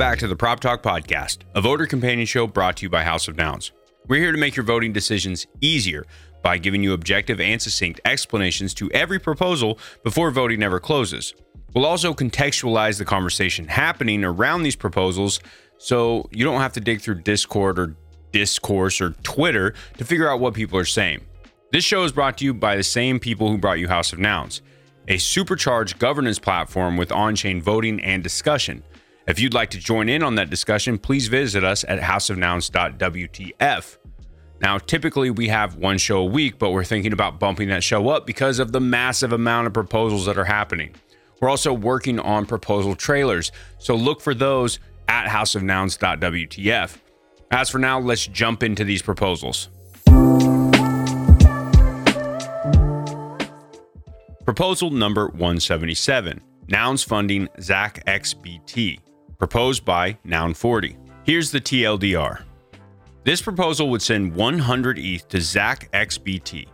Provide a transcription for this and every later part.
back to the Prop Talk Podcast, a voter companion show brought to you by House of Nouns. We're here to make your voting decisions easier by giving you objective and succinct explanations to every proposal before voting ever closes. We'll also contextualize the conversation happening around these proposals so you don't have to dig through Discord or Discourse or Twitter to figure out what people are saying. This show is brought to you by the same people who brought you House of Nouns, a supercharged governance platform with on chain voting and discussion. If you'd like to join in on that discussion, please visit us at houseofnouns.wtf. Now, typically we have one show a week, but we're thinking about bumping that show up because of the massive amount of proposals that are happening. We're also working on proposal trailers, so look for those at houseofnouns.wtf. As for now, let's jump into these proposals. Proposal number 177 Nouns funding ZachXBT, proposed by Noun 40. Here's the TLDR. This proposal would send 100 ETH to ZachXBT.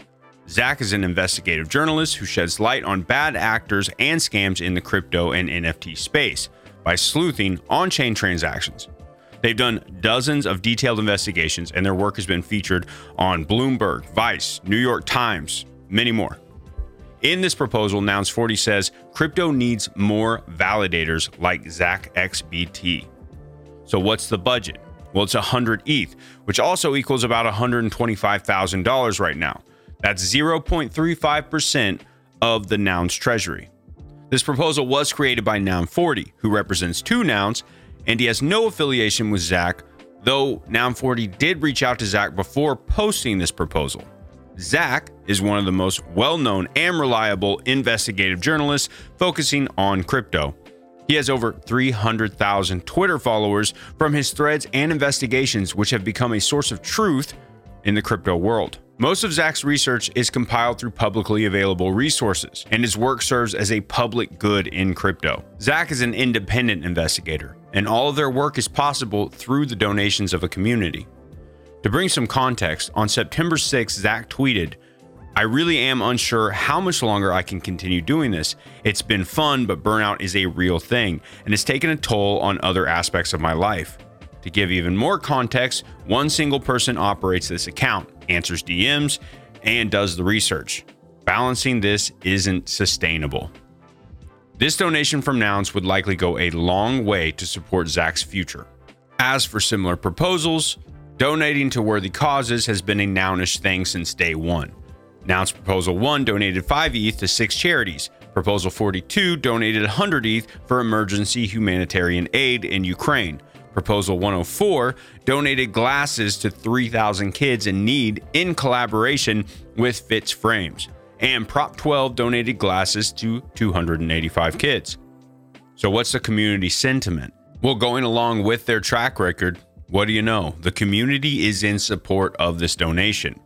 Zach is an investigative journalist who sheds light on bad actors and scams in the crypto and NFT space by sleuthing on chain transactions. They've done dozens of detailed investigations, and their work has been featured on Bloomberg, Vice, New York Times, many more. In this proposal, Nouns 40 says crypto needs more validators like ZachXBT. So, what's the budget? Well, it's 100 ETH, which also equals about $125,000 right now. That's 0.35% of the Nouns treasury. This proposal was created by Noun 40, who represents two nouns, and he has no affiliation with Zach, though Noun 40 did reach out to Zach before posting this proposal. Zach is one of the most well known and reliable investigative journalists focusing on crypto. He has over 300,000 Twitter followers from his threads and investigations, which have become a source of truth in the crypto world. Most of Zach's research is compiled through publicly available resources, and his work serves as a public good in crypto. Zach is an independent investigator, and all of their work is possible through the donations of a community. To bring some context, on September 6, Zach tweeted, I really am unsure how much longer I can continue doing this. It's been fun, but burnout is a real thing, and it's taken a toll on other aspects of my life. To give even more context, one single person operates this account, answers DMs, and does the research. Balancing this isn't sustainable. This donation from Nouns would likely go a long way to support Zach's future. As for similar proposals, donating to worthy causes has been a Nounish thing since day one. Nouns Proposal 1 donated 5 ETH to six charities. Proposal 42 donated 100 ETH for emergency humanitarian aid in Ukraine. Proposal 104 donated glasses to 3,000 kids in need in collaboration with Fitz Frames. And Prop 12 donated glasses to 285 kids. So, what's the community sentiment? Well, going along with their track record, what do you know? The community is in support of this donation.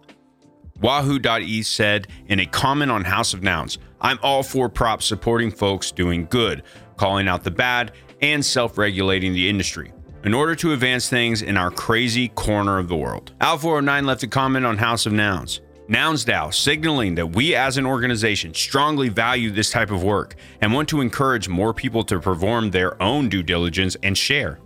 Wahoo.e said in a comment on House of Nouns, I'm all for props supporting folks doing good, calling out the bad, and self regulating the industry in order to advance things in our crazy corner of the world. Al409 left a comment on House of Nouns. NounsDAO signaling that we as an organization strongly value this type of work and want to encourage more people to perform their own due diligence and share.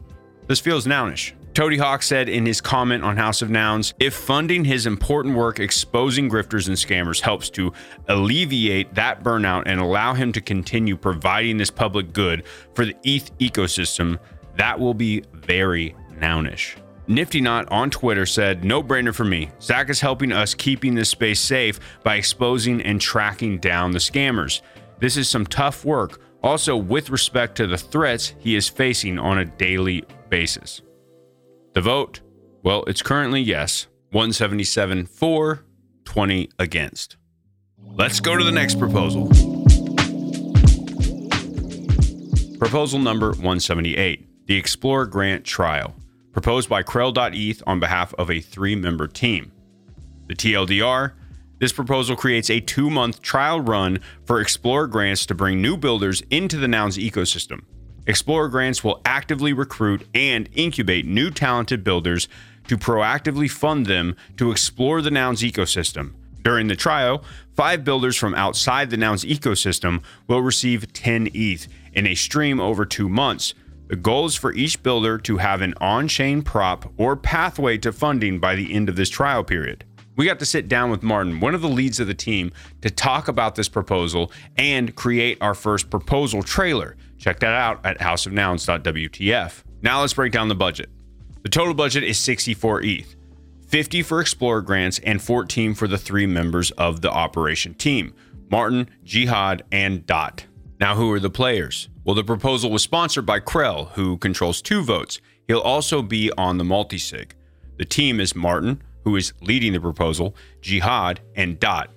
This feels nounish. Toady Hawk said in his comment on House of Nouns if funding his important work exposing grifters and scammers helps to alleviate that burnout and allow him to continue providing this public good for the ETH ecosystem, that will be very nounish. Nifty Knot on Twitter said, No brainer for me. Zach is helping us keeping this space safe by exposing and tracking down the scammers. This is some tough work, also with respect to the threats he is facing on a daily basis. The vote? Well, it's currently yes. 177 for, 20 against. Let's go to the next proposal. Proposal number 178 The Explorer Grant Trial, proposed by Krell.eth on behalf of a three member team. The TLDR this proposal creates a two month trial run for Explorer grants to bring new builders into the Nouns ecosystem. Explorer Grants will actively recruit and incubate new talented builders to proactively fund them to explore the Nouns ecosystem. During the trial, five builders from outside the Nouns ecosystem will receive 10 ETH in a stream over two months. The goal is for each builder to have an on chain prop or pathway to funding by the end of this trial period. We got to sit down with Martin, one of the leads of the team, to talk about this proposal and create our first proposal trailer. Check that out at houseofnouns.wtf. Now let's break down the budget. The total budget is 64 ETH, 50 for Explorer grants, and 14 for the three members of the operation team Martin, Jihad, and Dot. Now, who are the players? Well, the proposal was sponsored by Krell, who controls two votes. He'll also be on the multisig. The team is Martin, who is leading the proposal, Jihad, and Dot.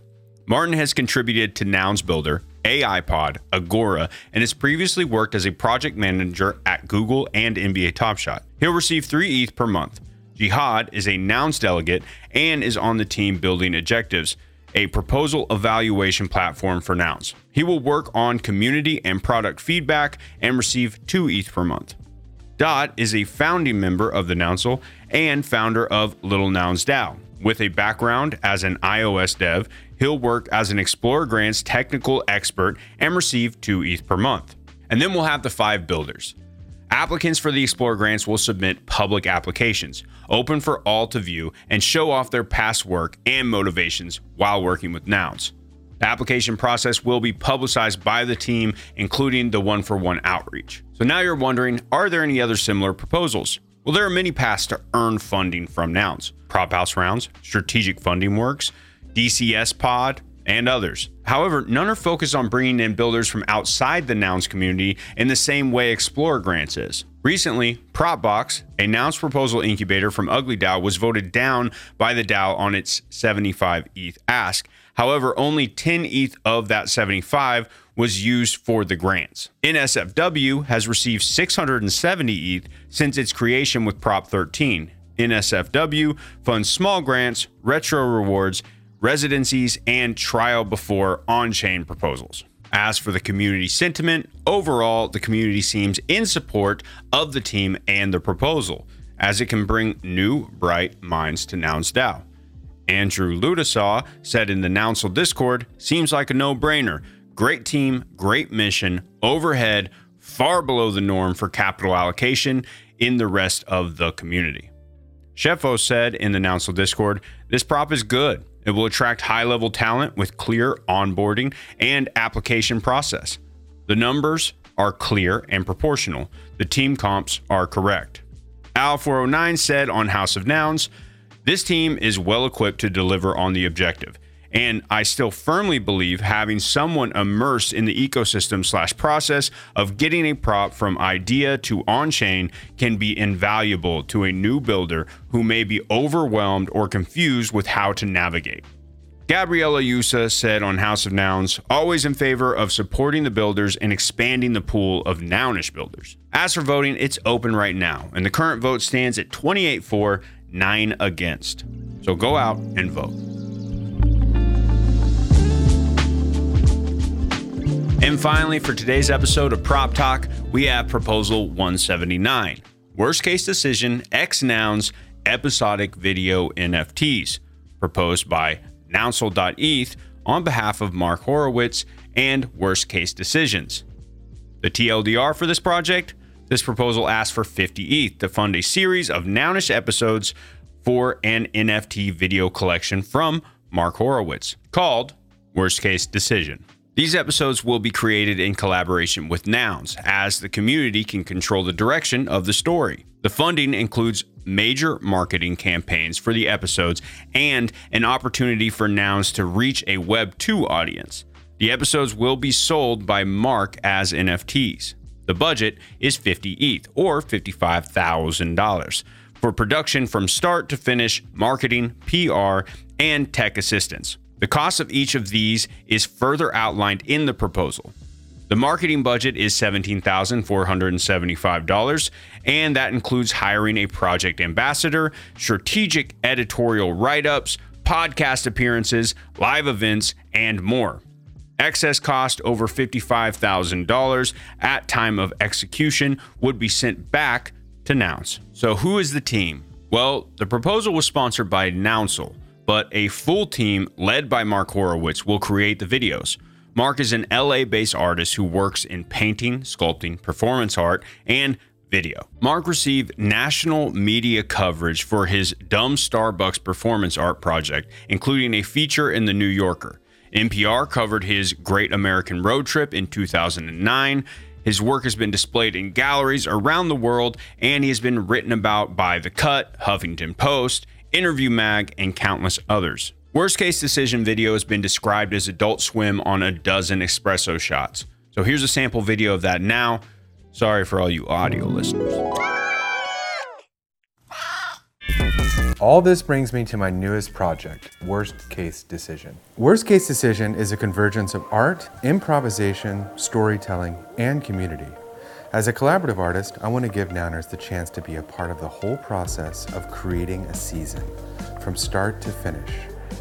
Martin has contributed to Nouns Builder, AIPod, Agora, and has previously worked as a project manager at Google and NBA Top Shot. He'll receive 3 ETH per month. Jihad is a Nouns delegate and is on the team building Objectives, a proposal evaluation platform for Nouns. He will work on community and product feedback and receive 2 ETH per month. Dot is a founding member of the Nouncil and founder of Little Nouns DAO. With a background as an iOS dev, he'll work as an Explorer Grants technical expert and receive 2 ETH per month. And then we'll have the five builders. Applicants for the Explorer Grants will submit public applications, open for all to view, and show off their past work and motivations while working with Nouns. The application process will be publicized by the team, including the one for one outreach. So now you're wondering are there any other similar proposals? Well, there are many paths to earn funding from Nouns Prop House rounds, Strategic Funding Works, DCS Pod, and others. However, none are focused on bringing in builders from outside the Nouns community in the same way Explorer Grants is. Recently, Propbox, a Nouns proposal incubator from Ugly DAO, was voted down by the DAO on its 75 ETH ask. However, only 10 ETH of that 75 was used for the grants. NSFW has received 670 ETH since its creation with Prop 13. NSFW funds small grants, retro rewards, residencies, and trial before on chain proposals. As for the community sentiment, overall, the community seems in support of the team and the proposal, as it can bring new, bright minds to Nouns DAO. Andrew Ludasaw said in the Nouncil Discord, seems like a no brainer. Great team, great mission, overhead, far below the norm for capital allocation in the rest of the community. Shefo said in the Nouncil Discord, this prop is good. It will attract high level talent with clear onboarding and application process. The numbers are clear and proportional. The team comps are correct. Al409 said on House of Nouns, this team is well equipped to deliver on the objective. And I still firmly believe having someone immersed in the ecosystem slash process of getting a prop from idea to on chain can be invaluable to a new builder who may be overwhelmed or confused with how to navigate. Gabriella Yusa said on House of Nouns, always in favor of supporting the builders and expanding the pool of nounish builders. As for voting, it's open right now, and the current vote stands at 28 4, nine against. So go out and vote. And finally, for today's episode of Prop Talk, we have Proposal 179 Worst Case Decision, X Nouns, Episodic Video NFTs, proposed by Nouncil.eth on behalf of Marc Horowitz and Worst Case Decisions. The TLDR for this project this proposal asks for 50 ETH to fund a series of Nounish episodes for an NFT video collection from Marc Horowitz called Worst Case Decision. These episodes will be created in collaboration with Nouns, as the community can control the direction of the story. The funding includes major marketing campaigns for the episodes and an opportunity for Nouns to reach a Web 2 audience. The episodes will be sold by Marc as NFTs. The budget is 50 ETH or $55,000 for production from start to finish, marketing, PR, and tech assistance. The cost of each of these is further outlined in the proposal. The marketing budget is $17,475, and that includes hiring a project ambassador, strategic editorial write ups, podcast appearances, live events, and more. Excess cost over $55,000 at time of execution would be sent back to Nouns. So, who is the team? Well, the proposal was sponsored by Nouncil but a full team led by Marc Horowitz will create the videos. Marc is an LA based artist who works in painting, sculpting, performance art, and video. Marc received national media coverage for his Dumb Starbucks performance art project, including a feature in The New Yorker. NPR covered his Great American Road Trip in 2009. His work has been displayed in galleries around the world, and he has been written about by The Cut, Huffington Post, Interview Mag, and countless others. Worst Case Decision video has been described as Adult Swim on a dozen espresso shots. So here's a sample video of that now. Sorry for all you audio listeners. All this brings me to my newest project, Worst Case Decision. Worst Case Decision is a convergence of art, improvisation, storytelling, and community. As a collaborative artist, I want to give Nouners the chance to be a part of the whole process of creating a season, from start to finish.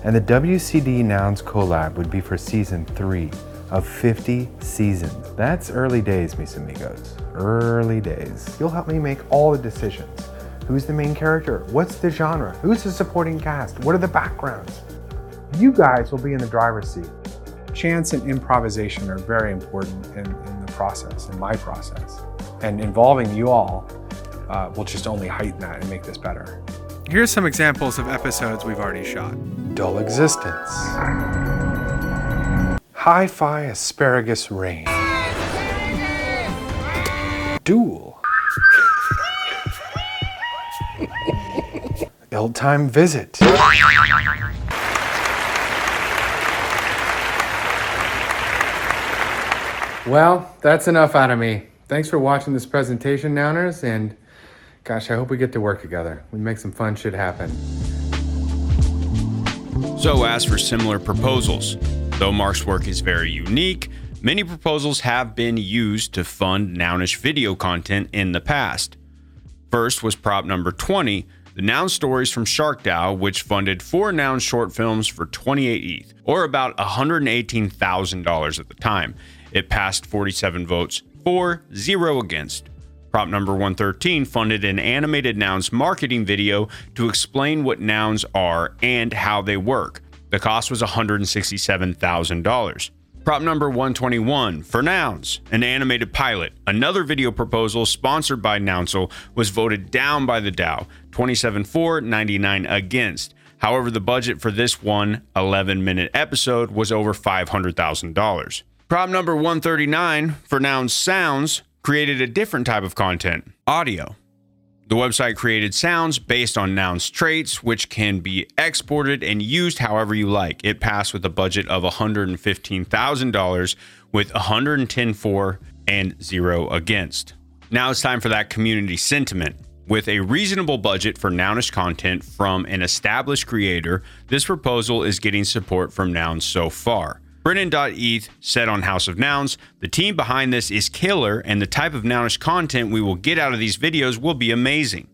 And the WCD Nouns collab would be for season three of 50 seasons. That's early days, mis amigos. Early days. You'll help me make all the decisions. Who's the main character? What's the genre? Who's the supporting cast? What are the backgrounds? You guys will be in the driver's seat. Chance and improvisation are very important in, in the process, in my process. And involving you all uh, will just only heighten that and make this better. Here's some examples of episodes we've already shot. Dull Existence. Hi Fi Asparagus Rain. Duel. Ill Time Visit. Well, that's enough out of me. Thanks for watching this presentation, Nouners, and gosh, I hope we get to work together. We make some fun shit happen. So, as for similar proposals, though Marc's work is very unique, many proposals have been used to fund Nounish video content in the past. First was prop number 20, the Noun Stories from Shark DAO, which funded four Noun short films for 28 ETH, or about $118,000 at the time. It passed 47 votes for, zero against. Prop number 113 funded an animated nouns marketing video to explain what nouns are and how they work. The cost was $167,000. Prop number 121 for Nouns, an animated pilot. Another video proposal sponsored by Nouncil was voted down by the DAO, 27 for, 99 against. However, the budget for this one 11 minute episode was over $500,000. Prop number 139 for Nouns Sounds created a different type of content audio. The website created sounds based on nouns traits, which can be exported and used however you like. It passed with a budget of $115,000 with 110 for and zero against. Now it's time for that community sentiment. With a reasonable budget for Nounish content from an established creator, this proposal is getting support from Nouns so far. Brennan.eth said on House of Nouns, the team behind this is killer, and the type of Nounish content we will get out of these videos will be amazing.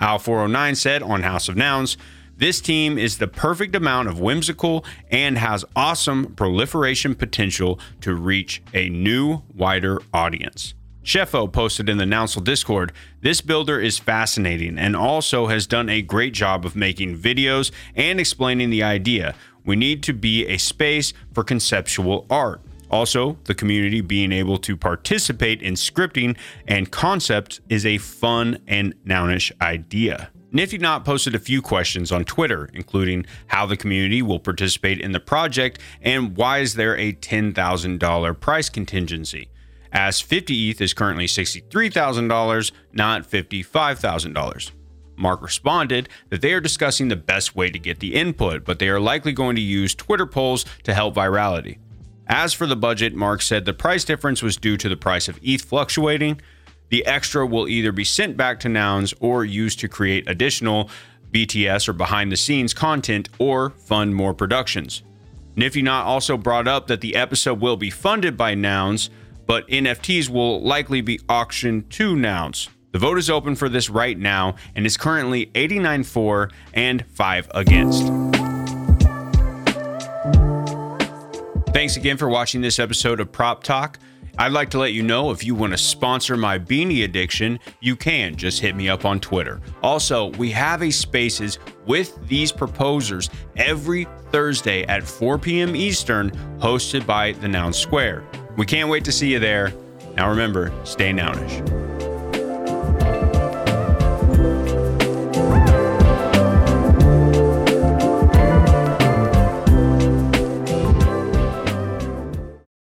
Al409 said on House of Nouns, this team is the perfect amount of whimsical and has awesome proliferation potential to reach a new, wider audience. Sheffo posted in the Nouncil Discord, this builder is fascinating and also has done a great job of making videos and explaining the idea, we need to be a space for conceptual art. Also, the community being able to participate in scripting and concepts is a fun and nounish idea. Nifty Not posted a few questions on Twitter, including how the community will participate in the project and why is there a $10,000 price contingency, as 50 ETH is currently $63,000, not $55,000. Marc responded that they are discussing the best way to get the input, but they are likely going to use Twitter polls to help virality. As for the budget, Marc said the price difference was due to the price of ETH fluctuating. The extra will either be sent back to Nouns or used to create additional BTS or behind the scenes content or fund more productions. Nifty Not also brought up that the episode will be funded by Nouns, but NFTs will likely be auctioned to Nouns. The vote is open for this right now and is currently 89 for and 5 against. Thanks again for watching this episode of Prop Talk. I'd like to let you know if you want to sponsor my beanie addiction, you can. Just hit me up on Twitter. Also, we have a spaces with these proposers every Thursday at 4 p.m. Eastern, hosted by the Noun Square. We can't wait to see you there. Now remember, stay nounish.